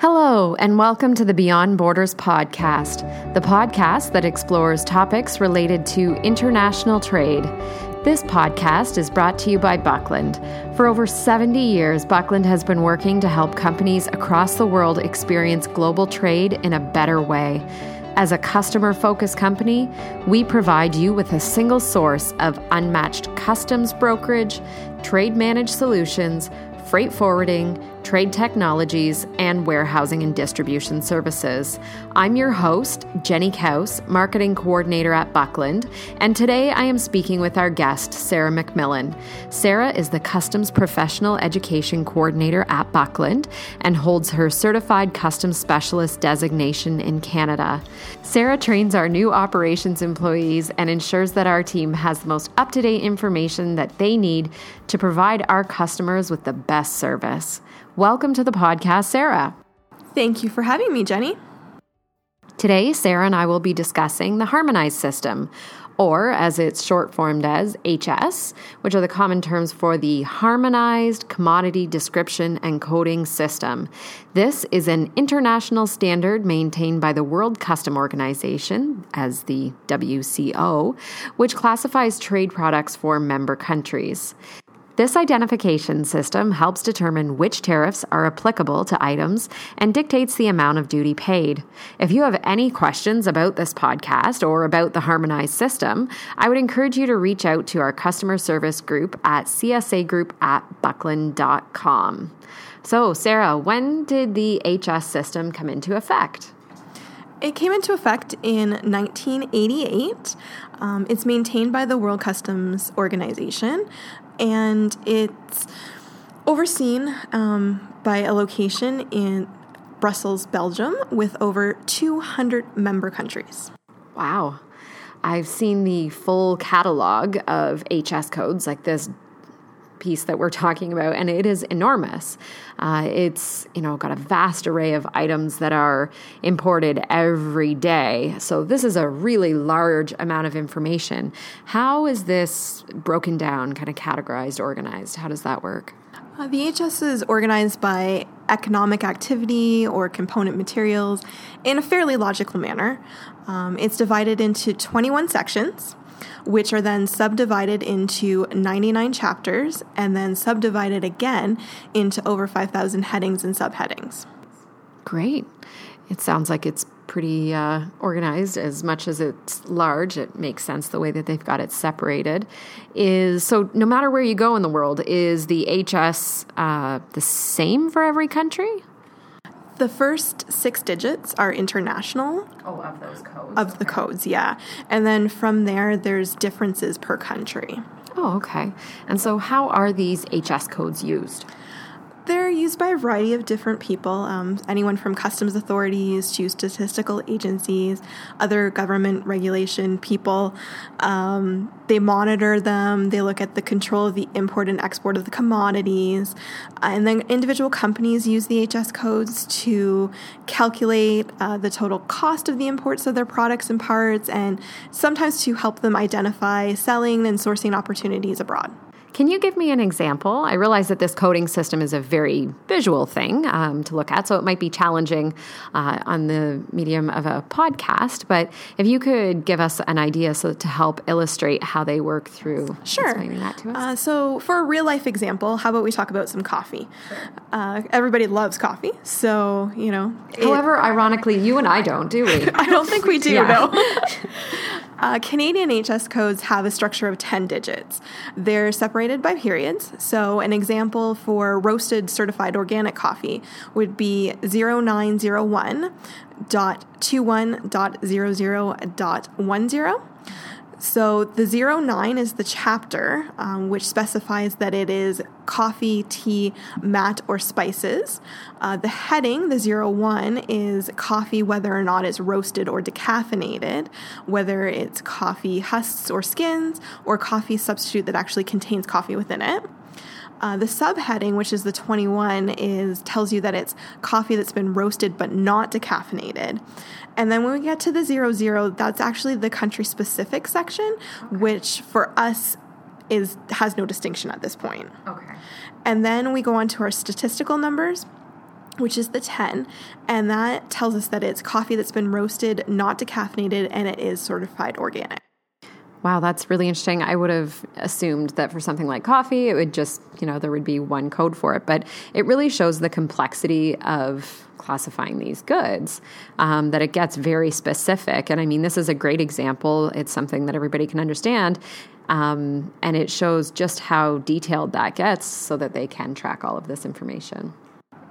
Hello, and welcome to the Beyond Borders podcast, the podcast that explores topics related to international trade. This podcast is brought to you by Buckland. For over 70 years, Buckland has been working to help companies across the world experience global trade in a better way. As a customer focused company, we provide you with a single source of unmatched customs brokerage, trade managed solutions, freight forwarding, trade technologies, and warehousing and distribution services. I'm your host, Jenny Kaus, Marketing Coordinator at Buckland, and today I am speaking with our guest, Sarah McMillan. Sarah is the Customs Professional Education Coordinator at Buckland and holds her Certified Customs Specialist designation in Canada. Sarah trains our new operations employees and ensures that our team has the most up to date information that they need to provide our customers with the best service. Welcome to the podcast, Sarah. Thank you for having me, Jenny. Today, Sarah and I will be discussing the harmonized system, or as it's short formed as HS, which are the common terms for the Harmonized Commodity Description and Coding System. This is an international standard maintained by the World Custom Organization, as the WCO, which classifies trade products for member countries. This identification system helps determine which tariffs are applicable to items and dictates the amount of duty paid. If you have any questions about this podcast or about the harmonized system, I would encourage you to reach out to our customer service group at csagroup at buckland.com. So, Sarah, when did the HS system come into effect? It came into effect in 1988. Um, it's maintained by the World Customs Organization, and it's overseen um, by a location in Brussels, Belgium, with over 200 member countries. Wow. I've seen the full catalog of HS codes, like this piece that we're talking about, and it is enormous. Uh, it's you know got a vast array of items that are imported every day. So this is a really large amount of information. How is this broken down, kind of categorized, organized? How does that work? Uh, the HS is organized by economic activity or component materials in a fairly logical manner. Um, it's divided into 21 sections which are then subdivided into 99 chapters and then subdivided again into over 5,000 headings and subheadings. Great. It sounds like it's pretty uh, organized as much as it's large it makes sense the way that they've got it separated is so no matter where you go in the world is the hs uh, the same for every country the first six digits are international. Oh, of those codes. Of okay. the codes, yeah. And then from there, there's differences per country. Oh, okay. And so, how are these HS codes used? Used by a variety of different people, um, anyone from customs authorities to statistical agencies, other government regulation people. Um, they monitor them, they look at the control of the import and export of the commodities, uh, and then individual companies use the HS codes to calculate uh, the total cost of the imports of their products and parts, and sometimes to help them identify selling and sourcing opportunities abroad. Can you give me an example? I realize that this coding system is a very visual thing um, to look at, so it might be challenging uh, on the medium of a podcast. But if you could give us an idea so to help illustrate how they work through sure. explaining that to us. Uh, so, for a real life example, how about we talk about some coffee? Uh, everybody loves coffee, so you know. However, it, ironically, you and I don't, do we? I don't think we do, yeah. though. Uh, Canadian HS codes have a structure of 10 digits. They're separated by periods. So, an example for roasted certified organic coffee would be 0901 dot 21 dot 00 dot 10 so the 09 is the chapter, um, which specifies that it is coffee, tea, maté, or spices. Uh, the heading, the 01, is coffee, whether or not it's roasted or decaffeinated, whether it's coffee husks or skins, or coffee substitute that actually contains coffee within it. Uh, the subheading, which is the 21, is tells you that it's coffee that's been roasted but not decaffeinated. And then when we get to the zero zero, that's actually the country specific section, okay. which for us is has no distinction at this point. Okay. And then we go on to our statistical numbers. which is the 10, and that tells us that it's coffee that's been roasted, not decaffeinated, and it is certified organic. Wow, that's really interesting. I would have assumed that for something like coffee, it would just, you know, there would be one code for it. But it really shows the complexity of classifying these goods, um, that it gets very specific. And I mean, this is a great example. It's something that everybody can understand. Um, and it shows just how detailed that gets so that they can track all of this information.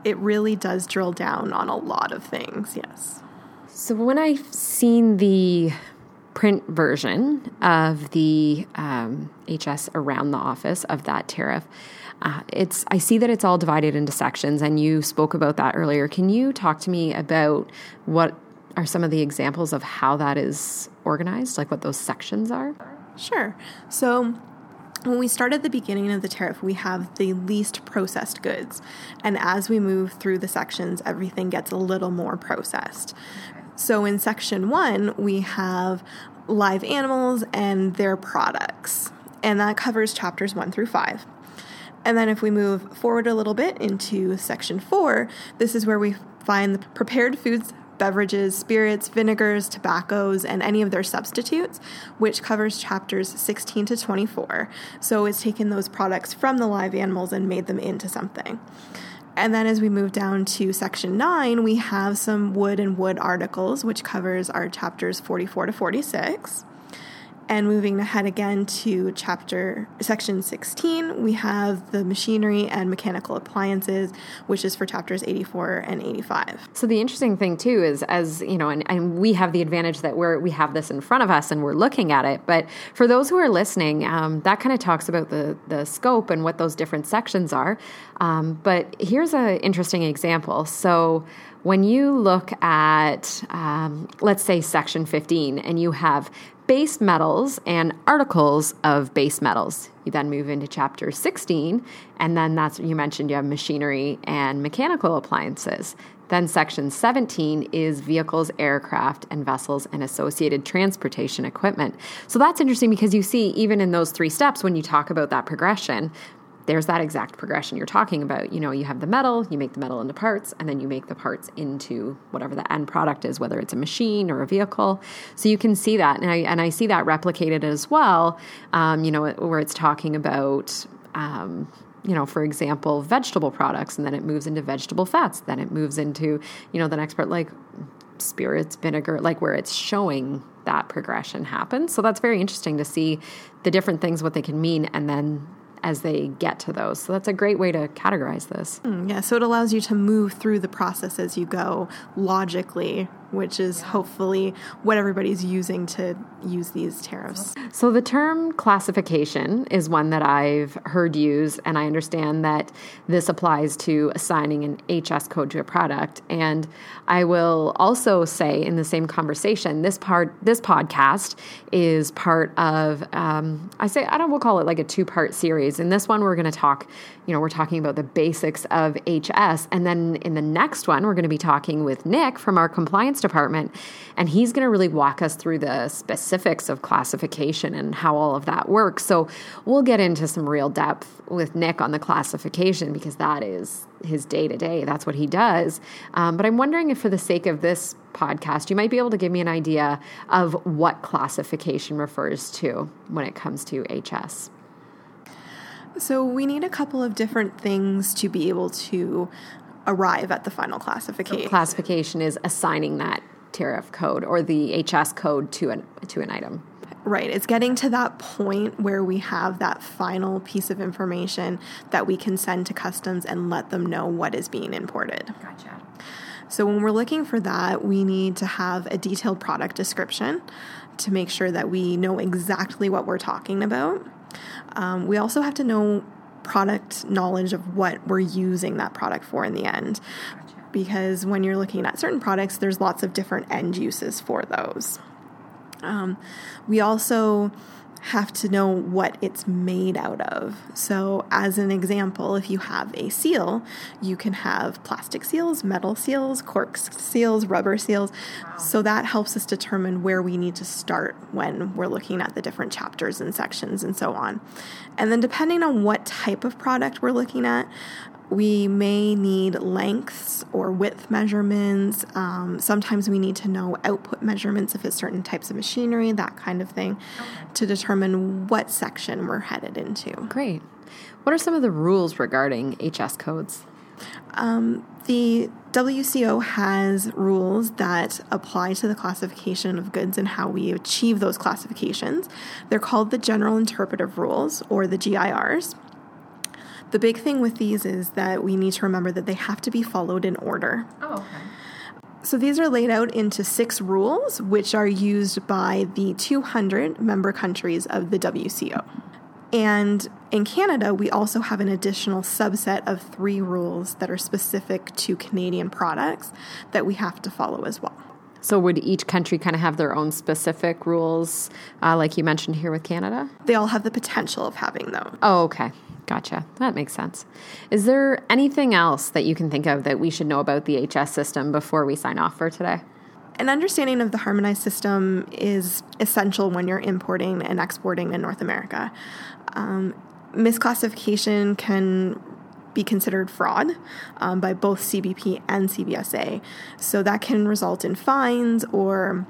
It really does drill down on a lot of things, yes. So when I've seen the print version of the um, HS around the office of that tariff, uh, it's I see that it's all divided into sections, and you spoke about that earlier. Can you talk to me about what are some of the examples of how that is organized, like what those sections are? Sure. So when we start at the beginning of the tariff, we have the least processed goods. And as we move through the sections, everything gets a little more processed. So in section one, we have live animals and their products. And that covers chapters one through five. And then if we move forward a little bit into section four, this is where we find the prepared foods, beverages, spirits, vinegars, tobaccos, and any of their substitutes, which covers chapters 16 to 24. So it's taken those products from the live animals and made them into something. And then as we move down to section 9, we have some wood and wood articles, which covers our chapters 44 to 46. And moving ahead again to chapter section 16, we have the machinery and mechanical appliances, which is for chapters 84 and 85. So the interesting thing too is as, you know, and, and we have the advantage that we're we have this in front of us and we're looking at it. But for those who are listening, um, that kind of talks about the the scope and what those different sections are. Um, but here's an interesting example. So when you look at, um, let's say, section 15, and you have base metals and articles of base metals. You then move into chapter 16, and then that's you mentioned you have machinery and mechanical appliances. Then section 17 is vehicles, aircraft, and vessels and associated transportation equipment. So that's interesting because you see, even in those three steps, when you talk about that progression, there's that exact progression you're talking about. You know, you have the metal, you make the metal into parts, and then you make the parts into whatever the end product is, whether it's a machine or a vehicle. So you can see that, and I and I see that replicated as well. Um, you know, where it's talking about. Um, you know, for example, vegetable products, and then it moves into vegetable fats. Then it moves into, you know, the next part, like spirits, vinegar, like where it's showing that progression happen. So that's very interesting to see the different things, what they can mean, and then as they get to those. So that's a great way to categorize this. Mm, yeah, so it allows you to move through the process as you go logically which is hopefully what everybody's using to use these tariffs. So, the term classification is one that I've heard used, and I understand that this applies to assigning an HS code to a product. And I will also say in the same conversation, this part, this podcast is part of, um, I say, I don't, we'll call it like a two part series. In this one, we're going to talk, you know, we're talking about the basics of HS. And then in the next one, we're going to be talking with Nick from our compliance department. And he's going to really walk us through the specifics of classification and how all of that works. So we'll get into some real depth with Nick on the classification because that is his day to day. That's what he does. Um, but I'm wondering if, for the sake of this podcast, you might be able to give me an idea of what classification refers to when it comes to HS. So, we need a couple of different things to be able to arrive at the final classification. So classification is assigning that tariff code or the HS code to an to an item. Right. It's getting to that point where we have that final piece of information that we can send to customs and let them know what is being imported. Gotcha. So when we're looking for that, we need to have a detailed product description to make sure that we know exactly what we're talking about. Um, we also have to know product knowledge of what we're using that product for in the end. Because when you're looking at certain products, there's lots of different end uses for those. Um, we also have to know what it's made out of. So, as an example, if you have a seal, you can have plastic seals, metal seals, cork seals, rubber seals. So, that helps us determine where we need to start when we're looking at the different chapters and sections and so on. And then, depending on what type of product we're looking at, we may need lengths or width measurements. Um, sometimes we need to know output measurements if it's certain types of machinery, that kind of thing, to determine what section we're headed into. Great. What are some of the rules regarding HS codes? Um, the WCO has rules that apply to the classification of goods and how we achieve those classifications. They're called the General Interpretive Rules or the GIRs. The big thing with these is that we need to remember that they have to be followed in order. Oh, okay. So these are laid out into six rules, which are used by the 200 member countries of the WCO. And in Canada, we also have an additional subset of three rules that are specific to Canadian products that we have to follow as well. So, would each country kind of have their own specific rules, uh, like you mentioned here with Canada? They all have the potential of having them. Oh, okay. Gotcha. That makes sense. Is there anything else that you can think of that we should know about the HS system before we sign off for today? An understanding of the harmonized system is essential when you're importing and exporting in North America. Um, misclassification can be considered fraud um, by both CBP and CBSA. So that can result in fines or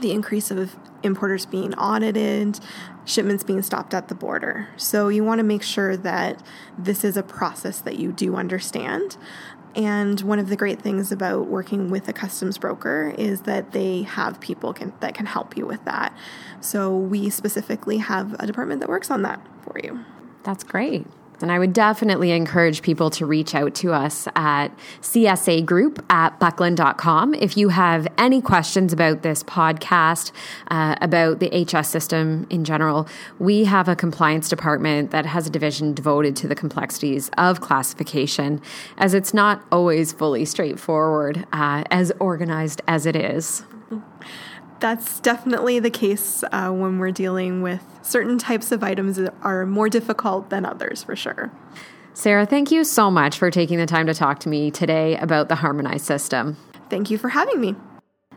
the increase of importers being audited, shipments being stopped at the border. So you want to make sure that this is a process that you do understand. And one of the great things about working with a customs broker is that they have people can, that can help you with that. So we specifically have a department that works on that for you. That's great. And I would definitely encourage people to reach out to us at CSA Group at buckland.com if you have any questions about this podcast, uh, about the HS system in general. We have a compliance department that has a division devoted to the complexities of classification, as it's not always fully straightforward, uh, as organized as it is that's definitely the case uh, when we're dealing with certain types of items that are more difficult than others, for sure. Sarah, thank you so much for taking the time to talk to me today about the harmonized system. Thank you for having me.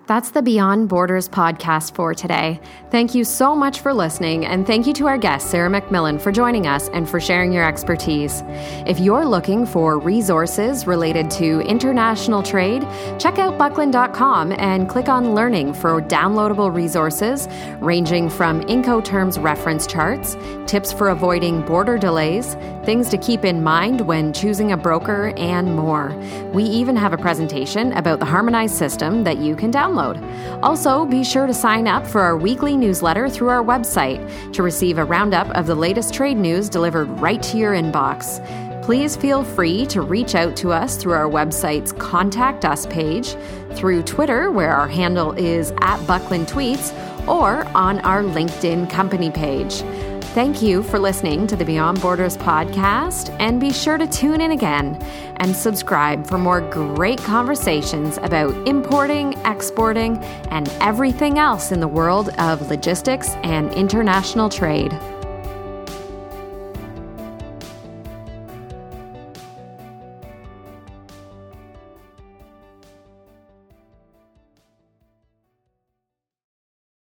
That's the Beyond Borders podcast for today. Thank you so much for listening, and thank you to our guest, Sarah McMillan, for joining us and for sharing your expertise. If you're looking for resources related to international trade, check out buckland.com and click on Learning for downloadable resources ranging from Incoterms reference charts, tips for avoiding border delays, things to keep in mind when choosing a broker, and more. We even have a presentation about the harmonized system that you can download download. Also, be sure to sign up for our weekly newsletter through our website to receive a roundup of the latest trade news delivered right to your inbox. Please feel free to reach out to us through our website's Contact Us page, through Twitter, where our handle is at Buckland Tweets, or on our LinkedIn company page. Thank you for listening to the Beyond Borders podcast, and be sure to tune in again and subscribe for more great conversations about importing, exporting, and everything else in the world of logistics and international trade.